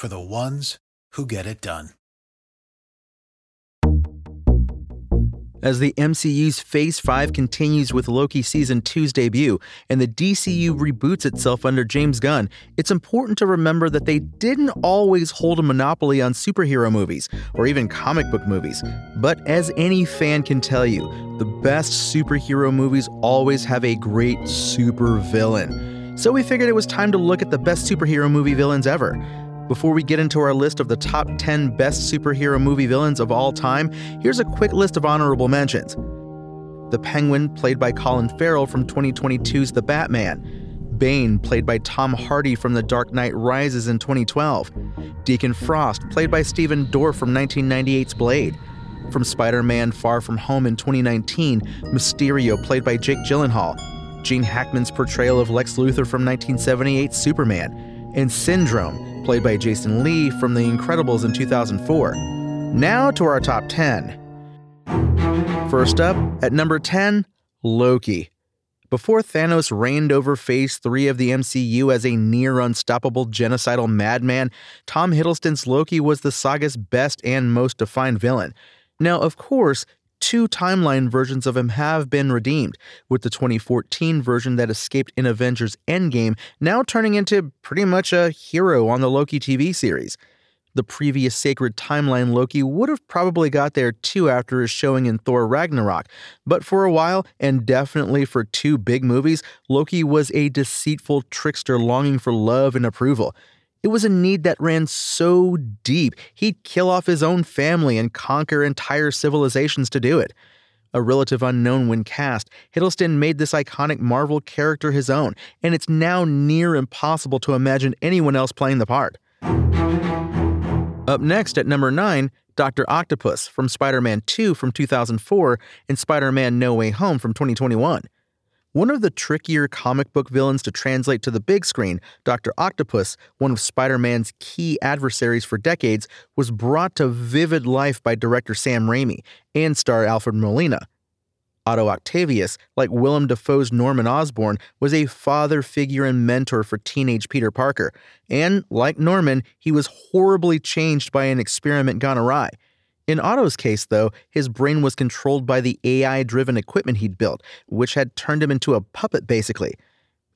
for the ones who get it done. As the MCU's Phase 5 continues with Loki Season 2's debut and the DCU reboots itself under James Gunn, it's important to remember that they didn't always hold a monopoly on superhero movies or even comic book movies. But as any fan can tell you, the best superhero movies always have a great supervillain. So we figured it was time to look at the best superhero movie villains ever. Before we get into our list of the top 10 best superhero movie villains of all time, here's a quick list of honorable mentions. The Penguin, played by Colin Farrell from 2022's The Batman. Bane, played by Tom Hardy from The Dark Knight Rises in 2012. Deacon Frost, played by Stephen Dorff from 1998's Blade. From Spider Man Far From Home in 2019, Mysterio, played by Jake Gyllenhaal. Gene Hackman's portrayal of Lex Luthor from 1978's Superman. And Syndrome, played by Jason Lee from The Incredibles in 2004. Now to our top 10. First up, at number 10, Loki. Before Thanos reigned over Phase 3 of the MCU as a near unstoppable genocidal madman, Tom Hiddleston's Loki was the saga's best and most defined villain. Now, of course, two timeline versions of him have been redeemed, with the 2014 version that escaped in Avengers Endgame now turning into pretty much a hero on the Loki TV series. The previous sacred timeline Loki would have probably got there too after his showing in Thor Ragnarok, but for a while, and definitely for two big movies, Loki was a deceitful trickster longing for love and approval. It was a need that ran so deep, he'd kill off his own family and conquer entire civilizations to do it. A relative unknown when cast, Hiddleston made this iconic Marvel character his own, and it's now near impossible to imagine anyone else playing the part. Up next at number 9, Dr. Octopus from Spider Man 2 from 2004 and Spider Man No Way Home from 2021. One of the trickier comic book villains to translate to the big screen, Dr. Octopus, one of Spider Man's key adversaries for decades, was brought to vivid life by director Sam Raimi and star Alfred Molina. Otto Octavius, like Willem Dafoe's Norman Osborn, was a father figure and mentor for teenage Peter Parker. And, like Norman, he was horribly changed by an experiment gone awry. In Otto's case, though, his brain was controlled by the AI driven equipment he'd built, which had turned him into a puppet, basically.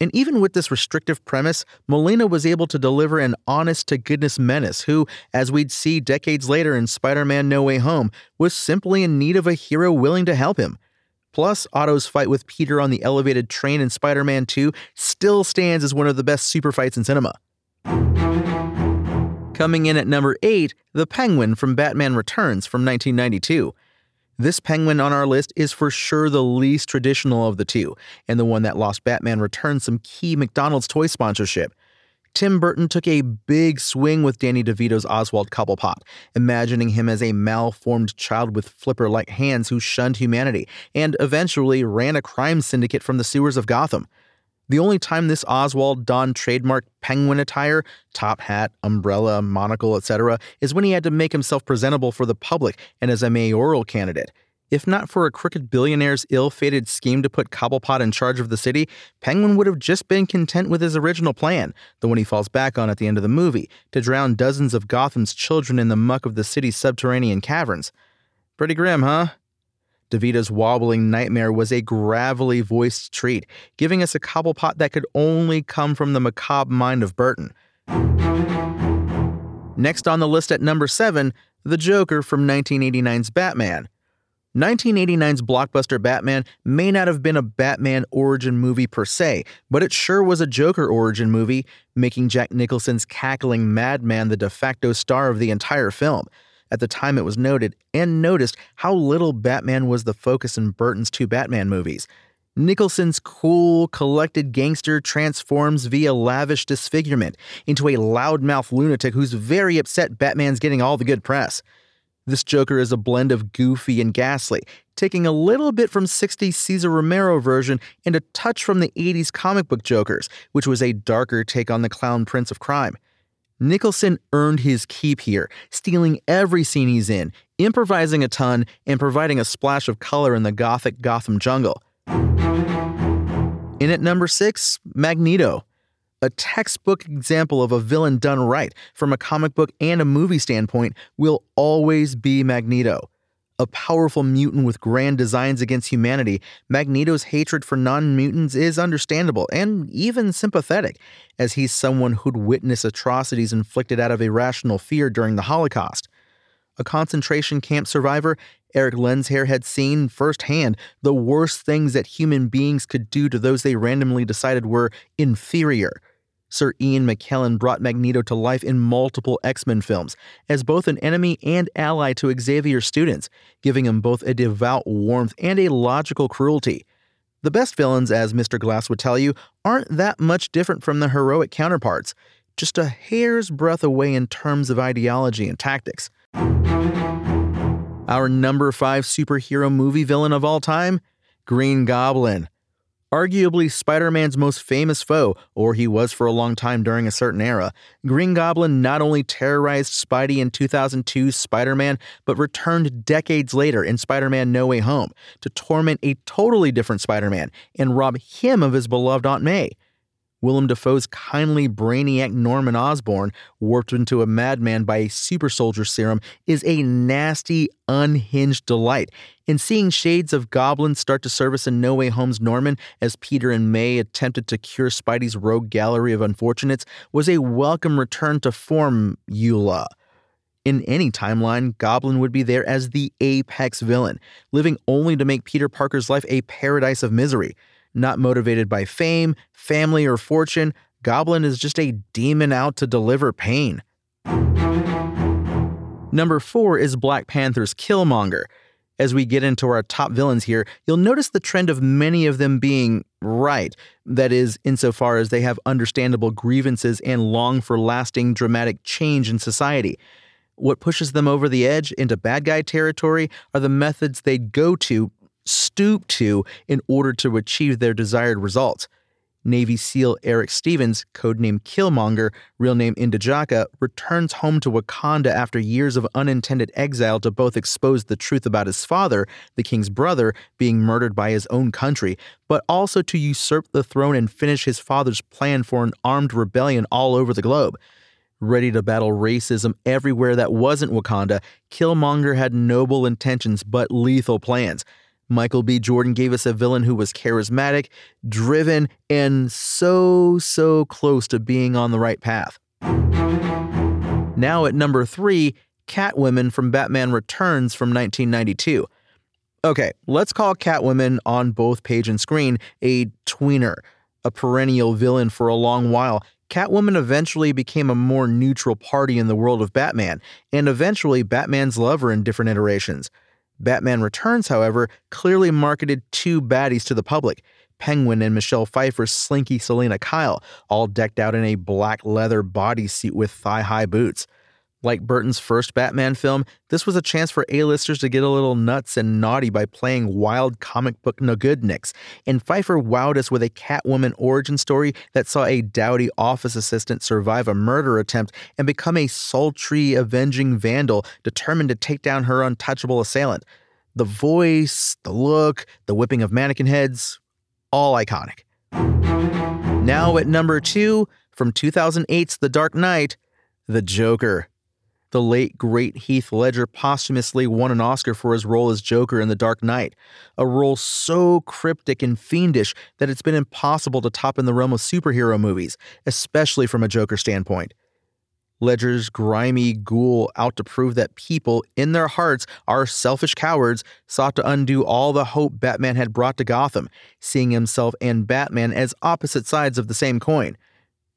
And even with this restrictive premise, Molina was able to deliver an honest to goodness menace who, as we'd see decades later in Spider Man No Way Home, was simply in need of a hero willing to help him. Plus, Otto's fight with Peter on the elevated train in Spider Man 2 still stands as one of the best super fights in cinema. Coming in at number 8, the Penguin from Batman Returns from 1992. This penguin on our list is for sure the least traditional of the two, and the one that lost Batman Returns some key McDonald's toy sponsorship. Tim Burton took a big swing with Danny DeVito's Oswald Cobblepot, imagining him as a malformed child with flipper like hands who shunned humanity, and eventually ran a crime syndicate from the sewers of Gotham. The only time this Oswald donned trademark penguin attire, top hat, umbrella, monocle, etc., is when he had to make himself presentable for the public and as a mayoral candidate. If not for a crooked billionaire's ill fated scheme to put Cobblepot in charge of the city, Penguin would have just been content with his original plan, the one he falls back on at the end of the movie, to drown dozens of Gotham's children in the muck of the city's subterranean caverns. Pretty grim, huh? DeVito's wobbling nightmare was a gravelly voiced treat, giving us a cobblepot that could only come from the macabre mind of Burton. Next on the list at number 7, The Joker from 1989's Batman. 1989's blockbuster Batman may not have been a Batman origin movie per se, but it sure was a Joker origin movie, making Jack Nicholson's cackling madman the de facto star of the entire film. At the time, it was noted and noticed how little Batman was the focus in Burton's two Batman movies. Nicholson's cool, collected gangster transforms via lavish disfigurement into a loudmouth lunatic who's very upset Batman's getting all the good press. This Joker is a blend of goofy and ghastly, taking a little bit from 60s Cesar Romero version and a touch from the 80s comic book Jokers, which was a darker take on the clown prince of crime. Nicholson earned his keep here, stealing every scene he's in, improvising a ton, and providing a splash of color in the gothic Gotham jungle. In at number six, Magneto. A textbook example of a villain done right from a comic book and a movie standpoint will always be Magneto. A powerful mutant with grand designs against humanity, Magneto's hatred for non mutants is understandable and even sympathetic, as he's someone who'd witness atrocities inflicted out of irrational fear during the Holocaust. A concentration camp survivor, Erik Lehnsherr had seen firsthand the worst things that human beings could do to those they randomly decided were inferior. Sir Ian McKellen brought Magneto to life in multiple X Men films as both an enemy and ally to Xavier's students, giving him both a devout warmth and a logical cruelty. The best villains, as Mr. Glass would tell you, aren't that much different from the heroic counterparts, just a hair's breadth away in terms of ideology and tactics. Our number five superhero movie villain of all time? Green Goblin arguably Spider Man's most famous foe, or he was for a long time during a certain era. Green Goblin not only terrorized Spidey in 2002's Spider Man, but returned decades later in Spider Man No Way Home to torment a totally different Spider Man and rob him of his beloved Aunt May. Willem Dafoe's kindly brainiac Norman Osborn, warped into a madman by a super soldier serum, is a nasty, unhinged delight. And seeing shades of goblins start to service in No Way Home's Norman as Peter and May attempted to cure Spidey's rogue gallery of unfortunates was a welcome return to form, Eula. In any timeline, Goblin would be there as the apex villain, living only to make Peter Parker's life a paradise of misery. Not motivated by fame, family, or fortune, Goblin is just a demon out to deliver pain. Number 4 is Black Panther's Killmonger. As we get into our top villains here, you'll notice the trend of many of them being right. That is, insofar as they have understandable grievances and long for lasting dramatic change in society. What pushes them over the edge into bad guy territory are the methods they go to stoop to in order to achieve their desired results. Navy SEAL Eric Stevens, codenamed Killmonger, real name N'Jadaka, returns home to Wakanda after years of unintended exile to both expose the truth about his father, the king's brother, being murdered by his own country, but also to usurp the throne and finish his father's plan for an armed rebellion all over the globe. Ready to battle racism everywhere that wasn't Wakanda, Killmonger had noble intentions but lethal plans. Michael B. Jordan gave us a villain who was charismatic, driven, and so, so close to being on the right path. Now at number three, Catwoman from Batman Returns from 1992. Okay, let's call Catwoman on both page and screen a tweener, a perennial villain for a long while. Catwoman eventually became a more neutral party in the world of Batman, and eventually Batman's lover in different iterations. Batman Returns, however, clearly marketed two baddies to the public Penguin and Michelle Pfeiffer's slinky Selina Kyle, all decked out in a black leather bodysuit with thigh high boots. Like Burton's first Batman film, this was a chance for A-listers to get a little nuts and naughty by playing wild comic book no good nicks, and Pfeiffer wowed us with a Catwoman origin story that saw a dowdy office assistant survive a murder attempt and become a sultry, avenging vandal determined to take down her untouchable assailant. The voice, the look, the whipping of mannequin heads, all iconic. Now at number two, from 2008's The Dark Knight, The Joker. The late, great Heath Ledger posthumously won an Oscar for his role as Joker in The Dark Knight, a role so cryptic and fiendish that it's been impossible to top in the realm of superhero movies, especially from a Joker standpoint. Ledger's grimy ghoul out to prove that people, in their hearts, are selfish cowards, sought to undo all the hope Batman had brought to Gotham, seeing himself and Batman as opposite sides of the same coin.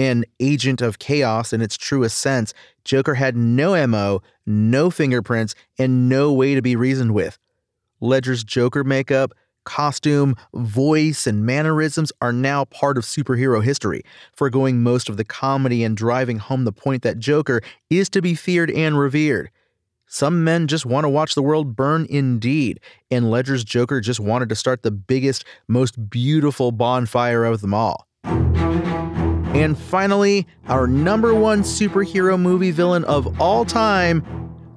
An agent of chaos in its truest sense, Joker had no MO, no fingerprints, and no way to be reasoned with. Ledger's Joker makeup, costume, voice, and mannerisms are now part of superhero history, foregoing most of the comedy and driving home the point that Joker is to be feared and revered. Some men just want to watch the world burn indeed, and Ledger's Joker just wanted to start the biggest, most beautiful bonfire of them all. And finally, our number one superhero movie villain of all time,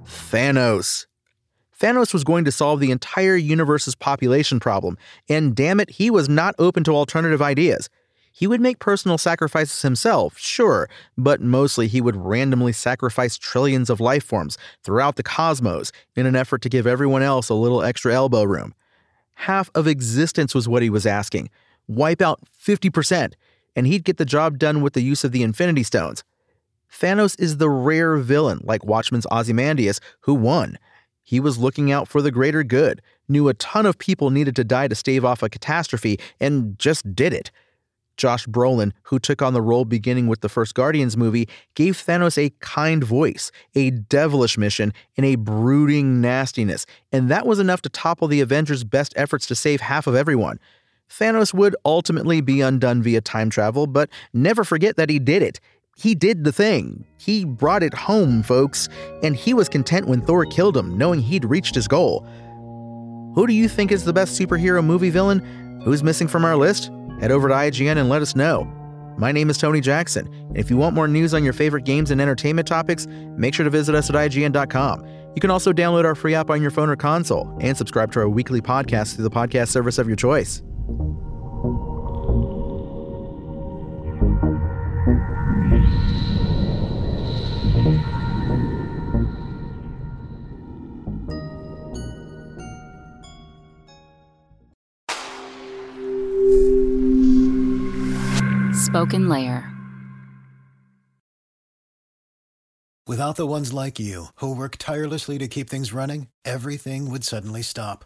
Thanos. Thanos was going to solve the entire universe's population problem, and damn it, he was not open to alternative ideas. He would make personal sacrifices himself, sure, but mostly he would randomly sacrifice trillions of life forms throughout the cosmos in an effort to give everyone else a little extra elbow room. Half of existence was what he was asking. Wipe out 50%, and he'd get the job done with the use of the Infinity Stones. Thanos is the rare villain, like Watchmen's Ozymandias, who won. He was looking out for the greater good, knew a ton of people needed to die to stave off a catastrophe, and just did it. Josh Brolin, who took on the role beginning with the first Guardians movie, gave Thanos a kind voice, a devilish mission, and a brooding nastiness, and that was enough to topple the Avengers' best efforts to save half of everyone. Thanos would ultimately be undone via time travel, but never forget that he did it he did the thing. He brought it home, folks, and he was content when Thor killed him, knowing he'd reached his goal. Who do you think is the best superhero movie villain? Who's missing from our list? Head over to IGN and let us know. My name is Tony Jackson, and if you want more news on your favorite games and entertainment topics, make sure to visit us at IGN.com. You can also download our free app on your phone or console and subscribe to our weekly podcast through the podcast service of your choice. SpokenLayer. Without the ones like you, who work tirelessly to keep things running, everything would suddenly stop.